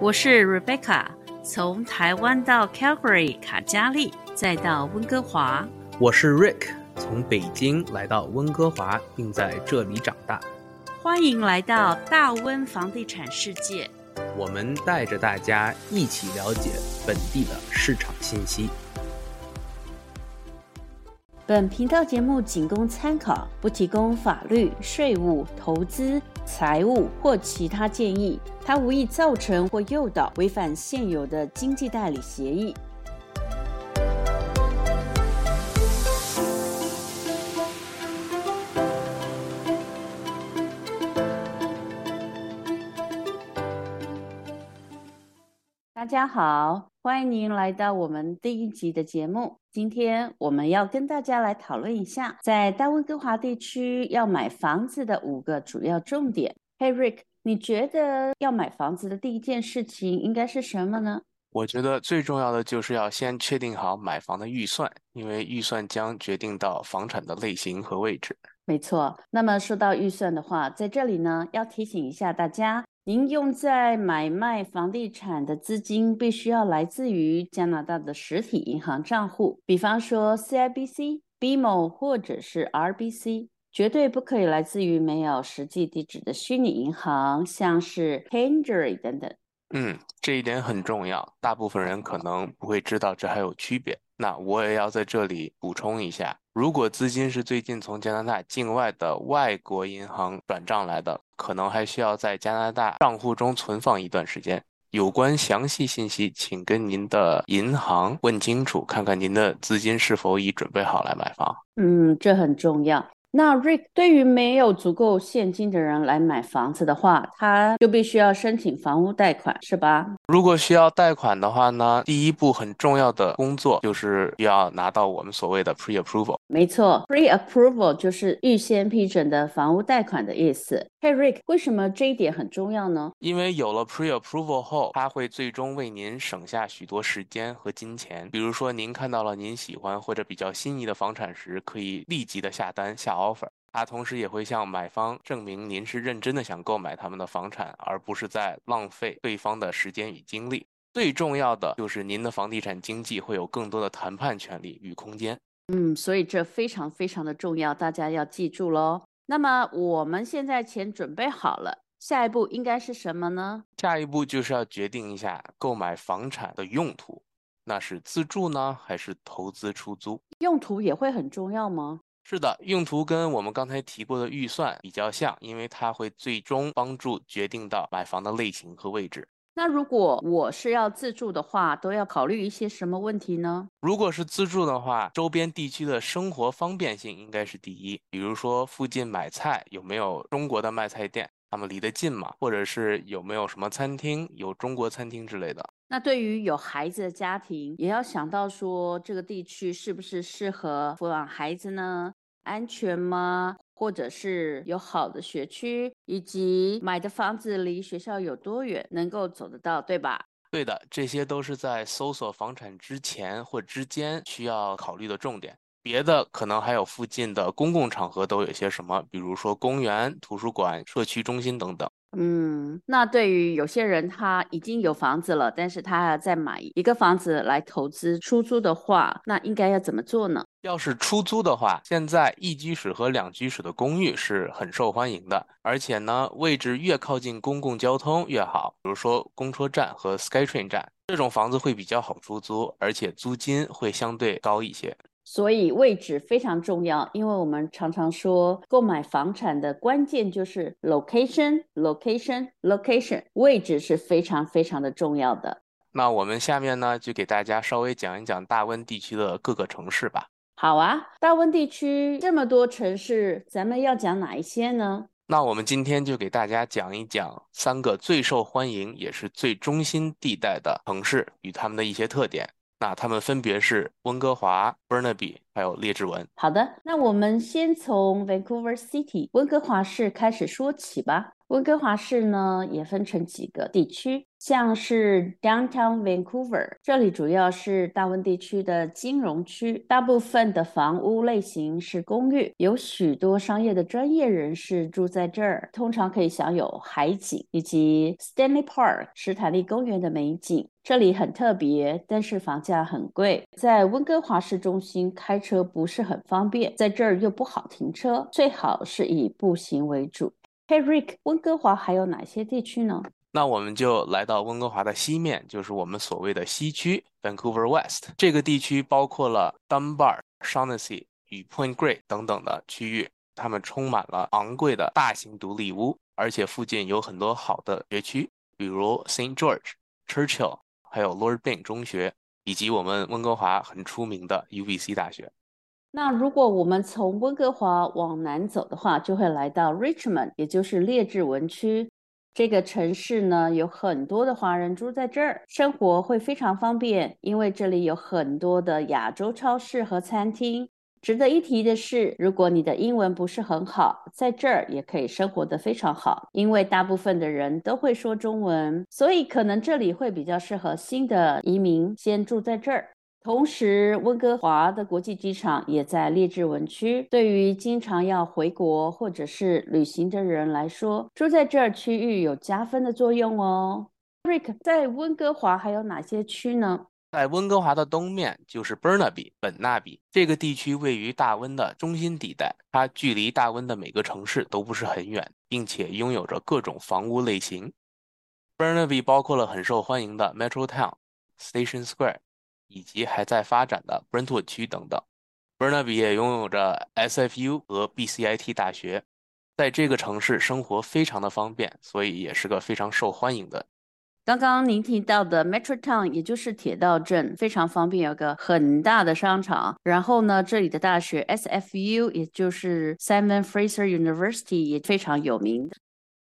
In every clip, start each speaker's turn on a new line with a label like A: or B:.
A: 我是 Rebecca，从台湾到 Calgary 卡加利，再到温哥华。
B: 我是 Rick，从北京来到温哥华，并在这里长大。
A: 欢迎来到大温房地产世界。
B: 我们带着大家一起了解本地的市场信息。
A: 本频道节目仅供参考，不提供法律、税务、投资、财务或其他建议。它无意造成或诱导违反现有的经济代理协议。大家好，欢迎您来到我们第一集的节目。今天我们要跟大家来讨论一下，在大温哥华地区要买房子的五个主要重点。Hey Rick，你觉得要买房子的第一件事情应该是什么呢？
C: 我觉得最重要的就是要先确定好买房的预算，因为预算将决定到房产的类型和位置。
A: 没错。那么说到预算的话，在这里呢，要提醒一下大家。您用在买卖房地产的资金必须要来自于加拿大的实体银行账户，比方说 CIBC、BMO 或者是 RBC，绝对不可以来自于没有实际地址的虚拟银行，像是 Henry 等等。
C: 嗯，这一点很重要，大部分人可能不会知道这还有区别。那我也要在这里补充一下，如果资金是最近从加拿大境外的外国银行转账来的，可能还需要在加拿大账户中存放一段时间。有关详细信息，请跟您的银行问清楚，看看您的资金是否已准备好来买房。
A: 嗯，这很重要。那 Rick 对于没有足够现金的人来买房子的话，他就必须要申请房屋贷款，是吧？
C: 如果需要贷款的话呢，第一步很重要的工作就是要拿到我们所谓的 pre-approval。
A: 没错，pre-approval 就是预先批准的房屋贷款的意思。Hey Rick，为什么这一点很重要呢？
C: 因为有了 pre-approval 后，它会最终为您省下许多时间和金钱。比如说，您看到了您喜欢或者比较心仪的房产时，可以立即的下单下 offer。他同时也会向买方证明您是认真的想购买他们的房产，而不是在浪费对方的时间与精力。最重要的就是您的房地产经纪会有更多的谈判权利与空间。
A: 嗯，所以这非常非常的重要，大家要记住喽。那么我们现在钱准备好了，下一步应该是什么呢？
C: 下一步就是要决定一下购买房产的用途，那是自住呢，还是投资出租？
A: 用途也会很重要吗？
C: 是的，用途跟我们刚才提过的预算比较像，因为它会最终帮助决定到买房的类型和位置。
A: 那如果我是要自住的话，都要考虑一些什么问题呢？
C: 如果是自住的话，周边地区的生活方便性应该是第一。比如说，附近买菜有没有中国的卖菜店？他们离得近吗？或者是有没有什么餐厅，有中国餐厅之类的？
A: 那对于有孩子的家庭，也要想到说，这个地区是不是适合抚养孩子呢？安全吗？或者是有好的学区，以及买的房子离学校有多远，能够走得到，对吧？
C: 对的，这些都是在搜索房产之前或之间需要考虑的重点。别的可能还有附近的公共场合都有些什么，比如说公园、图书馆、社区中心等等。
A: 嗯，那对于有些人他已经有房子了，但是他还要再买一个房子来投资出租的话，那应该要怎么做呢？
C: 要是出租的话，现在一居室和两居室的公寓是很受欢迎的，而且呢，位置越靠近公共交通越好，比如说公车站和 SkyTrain 站，这种房子会比较好出租，而且租金会相对高一些。
A: 所以位置非常重要，因为我们常常说，购买房产的关键就是 location，location，location，位置是非常非常的重要的。
C: 那我们下面呢，就给大家稍微讲一讲大温地区的各个城市吧。
A: 好啊，大温地区这么多城市，咱们要讲哪一些呢？
C: 那我们今天就给大家讲一讲三个最受欢迎也是最中心地带的城市与他们的一些特点。那它们分别是温哥华、Burnaby，还有列治文。
A: 好的，那我们先从 Vancouver City 温哥华市开始说起吧。温哥华市呢也分成几个地区，像是 Downtown Vancouver，这里主要是大温地区的金融区，大部分的房屋类型是公寓，有许多商业的专业人士住在这儿，通常可以享有海景以及 Stanley Park 史坦利公园的美景。这里很特别，但是房价很贵，在温哥华市中心开车不是很方便，在这儿又不好停车，最好是以步行为主。Hey Rick，温哥华还有哪些地区呢？
C: 那我们就来到温哥华的西面，就是我们所谓的西区 Vancouver West 这个地区，包括了 Dunbar、Shaughnessy 与 Point Grey 等等的区域，它们充满了昂贵的大型独立屋，而且附近有很多好的学区，比如 Saint George、Churchill，还有 Lord Byng 中学，以及我们温哥华很出名的 UBC 大学。
A: 那如果我们从温哥华往南走的话，就会来到 Richmond，也就是列治文区。这个城市呢，有很多的华人住在这儿，生活会非常方便，因为这里有很多的亚洲超市和餐厅。值得一提的是，如果你的英文不是很好，在这儿也可以生活的非常好，因为大部分的人都会说中文，所以可能这里会比较适合新的移民先住在这儿。同时，温哥华的国际机场也在列治文区。对于经常要回国或者是旅行的人来说，住在这儿区域有加分的作用哦。Rick，在温哥华还有哪些区呢？
C: 在温哥华的东面就是 Burnaby 本纳比这个地区，位于大温的中心地带，它距离大温的每个城市都不是很远，并且拥有着各种房屋类型。Burnaby 包括了很受欢迎的 Metro Town、Station Square。以及还在发展的 Brentwood 区等等，Burnaby 也拥有着 SFU 和 BCIT 大学，在这个城市生活非常的方便，所以也是个非常受欢迎的。
A: 刚刚您提到的 Metro Town，也就是铁道镇，非常方便，有个很大的商场。然后呢，这里的大学 SFU，也就是 Simon Fraser University，也非常有名。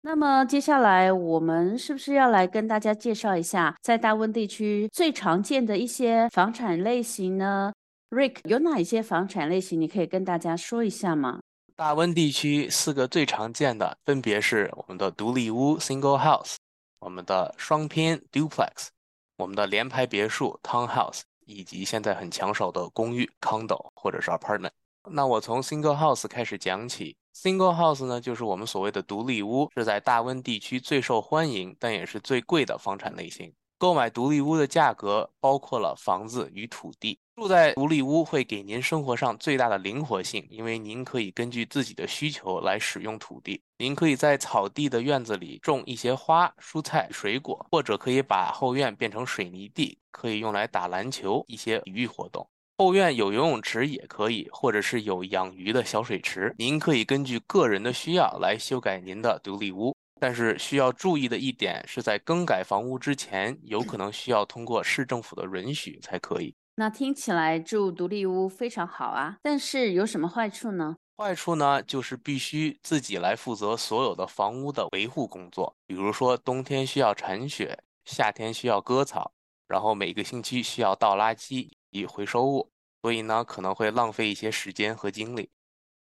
A: 那么接下来我们是不是要来跟大家介绍一下，在大温地区最常见的一些房产类型呢？Rick，有哪一些房产类型？你可以跟大家说一下吗？
C: 大温地区四个最常见的分别是我们的独立屋 （Single House）、我们的双拼 （Duplex）、我们的联排别墅 （Townhouse） 以及现在很抢手的公寓 （Condo） 或者是 Apartment。那我从 Single House 开始讲起。Single house 呢，就是我们所谓的独立屋，是在大温地区最受欢迎，但也是最贵的房产类型。购买独立屋的价格包括了房子与土地。住在独立屋会给您生活上最大的灵活性，因为您可以根据自己的需求来使用土地。您可以在草地的院子里种一些花、蔬菜、水果，或者可以把后院变成水泥地，可以用来打篮球一些体育活动。后院有游泳池也可以，或者是有养鱼的小水池。您可以根据个人的需要来修改您的独立屋，但是需要注意的一点是在更改房屋之前，有可能需要通过市政府的允许才可以。
A: 那听起来住独立屋非常好啊，但是有什么坏处呢？
C: 坏处呢，就是必须自己来负责所有的房屋的维护工作，比如说冬天需要铲雪，夏天需要割草，然后每个星期需要倒垃圾。以回收物，所以呢可能会浪费一些时间和精力。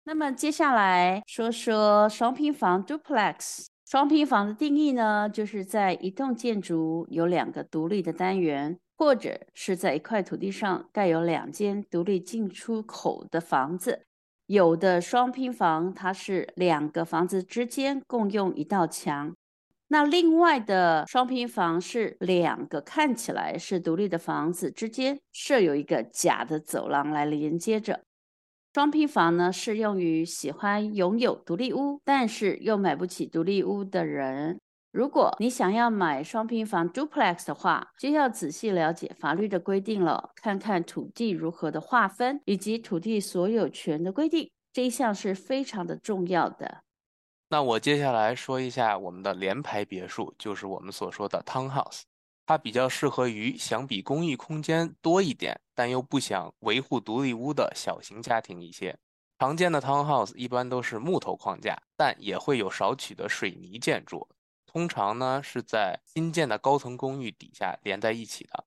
A: 那么接下来说说双拼房 （duplex）。双拼房的定义呢，就是在一栋建筑有两个独立的单元，或者是在一块土地上盖有两间独立进出口的房子。有的双拼房它是两个房子之间共用一道墙。那另外的双拼房是两个看起来是独立的房子之间设有一个假的走廊来连接着。双拼房呢，适用于喜欢拥有独立屋，但是又买不起独立屋的人。如果你想要买双拼房 duplex 的话，就要仔细了解法律的规定了，看看土地如何的划分以及土地所有权的规定，这一项是非常的重要的。
C: 那我接下来说一下我们的联排别墅，就是我们所说的 townhouse，它比较适合于想比公寓空间多一点，但又不想维护独立屋的小型家庭一些。常见的 townhouse 一般都是木头框架，但也会有少许的水泥建筑，通常呢是在新建的高层公寓底下连在一起的。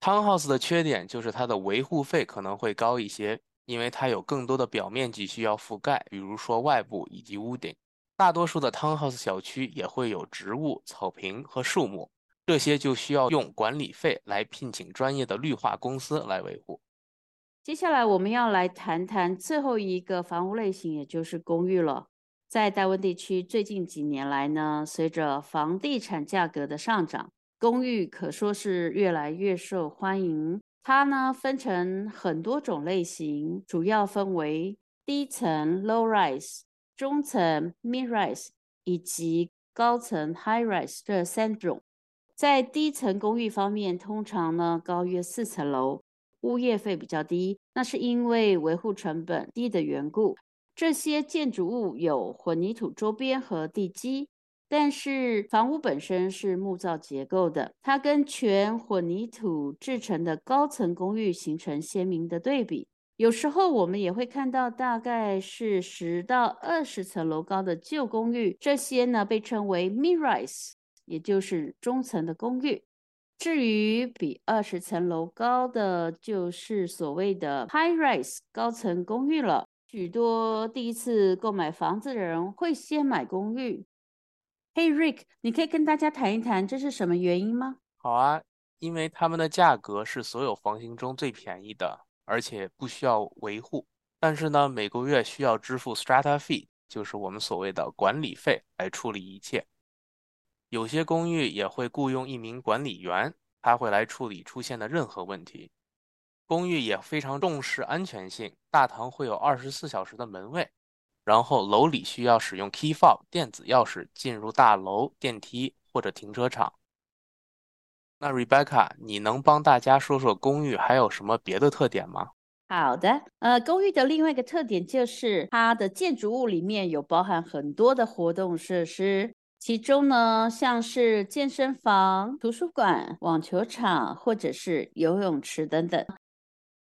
C: townhouse 的缺点就是它的维护费可能会高一些。因为它有更多的表面积需要覆盖，比如说外部以及屋顶。大多数的 townhouse 小区也会有植物、草坪和树木，这些就需要用管理费来聘请专业的绿化公司来维护。
A: 接下来我们要来谈谈最后一个房屋类型，也就是公寓了。在大温地区，最近几年来呢，随着房地产价格的上涨，公寓可说是越来越受欢迎。它呢分成很多种类型，主要分为低层 （low rise）。中层 mid rise 以及高层 high rise 这三种，在低层公寓方面，通常呢高约四层楼，物业费比较低，那是因为维护成本低的缘故。这些建筑物有混凝土周边和地基，但是房屋本身是木造结构的，它跟全混凝土制成的高层公寓形成鲜明的对比。有时候我们也会看到，大概是十到二十层楼高的旧公寓，这些呢被称为 mid rise，也就是中层的公寓。至于比二十层楼高的，就是所谓的 high rise 高层公寓了。许多第一次购买房子的人会先买公寓。Hey Rick，你可以跟大家谈一谈这是什么原因吗？
C: 好啊，因为他们的价格是所有房型中最便宜的。而且不需要维护，但是呢，每个月需要支付 strata fee，就是我们所谓的管理费来处理一切。有些公寓也会雇佣一名管理员，他会来处理出现的任何问题。公寓也非常重视安全性，大堂会有二十四小时的门卫，然后楼里需要使用 key fob 电子钥匙进入大楼、电梯或者停车场。那 Rebecca，你能帮大家说说公寓还有什么别的特点吗？
A: 好的，呃，公寓的另外一个特点就是它的建筑物里面有包含很多的活动设施，其中呢，像是健身房、图书馆、网球场或者是游泳池等等。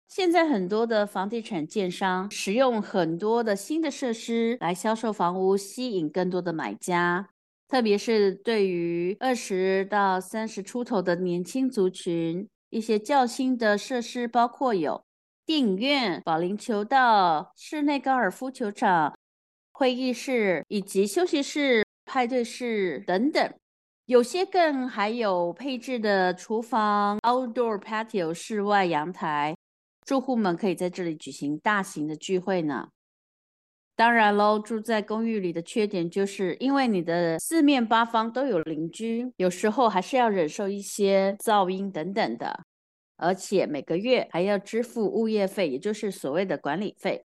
A: 现在很多的房地产建商使用很多的新的设施来销售房屋，吸引更多的买家。特别是对于二十到三十出头的年轻族群，一些较新的设施包括有电影院、保龄球道、室内高尔夫球场、会议室以及休息室、派对室等等。有些更还有配置的厨房、outdoor patio 室外阳台，住户们可以在这里举行大型的聚会呢。当然喽，住在公寓里的缺点就是因为你的四面八方都有邻居，有时候还是要忍受一些噪音等等的，而且每个月还要支付物业费，也就是所谓的管理费。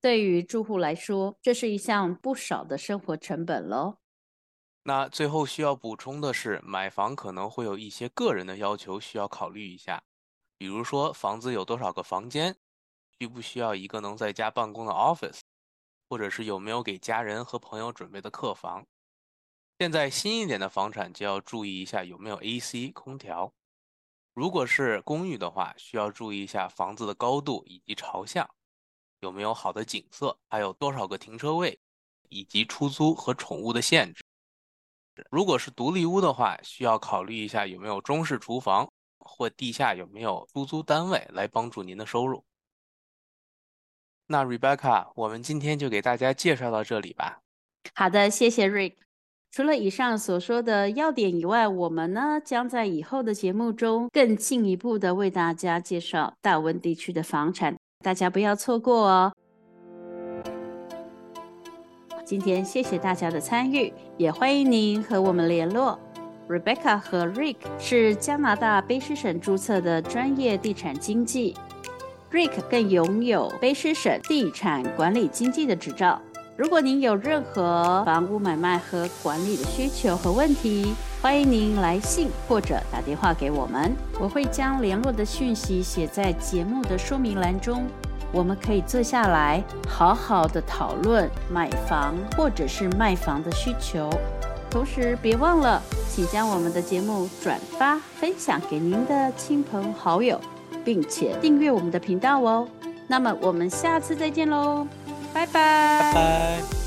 A: 对于住户来说，这是一项不少的生活成本喽。
C: 那最后需要补充的是，买房可能会有一些个人的要求需要考虑一下，比如说房子有多少个房间，需不需要一个能在家办公的 office。或者是有没有给家人和朋友准备的客房？现在新一点的房产就要注意一下有没有 AC 空调。如果是公寓的话，需要注意一下房子的高度以及朝向，有没有好的景色，还有多少个停车位，以及出租和宠物的限制。如果是独立屋的话，需要考虑一下有没有中式厨房或地下有没有出租单位来帮助您的收入。那 Rebecca，我们今天就给大家介绍到这里吧。
A: 好的，谢谢 Rick。除了以上所说的要点以外，我们呢将在以后的节目中更进一步的为大家介绍大温地区的房产，大家不要错过哦。今天谢谢大家的参与，也欢迎您和我们联络。Rebecca 和 Rick 是加拿大卑诗省注册的专业地产经纪。Rick 更拥有卑诗省地产管理经济的执照。如果您有任何房屋买卖和管理的需求和问题，欢迎您来信或者打电话给我们。我会将联络的讯息写在节目的说明栏中。我们可以坐下来好好的讨论买房或者是卖房的需求。同时，别忘了，请将我们的节目转发分享给您的亲朋好友。并且订阅我们的频道哦。那么我们下次再见喽，拜拜。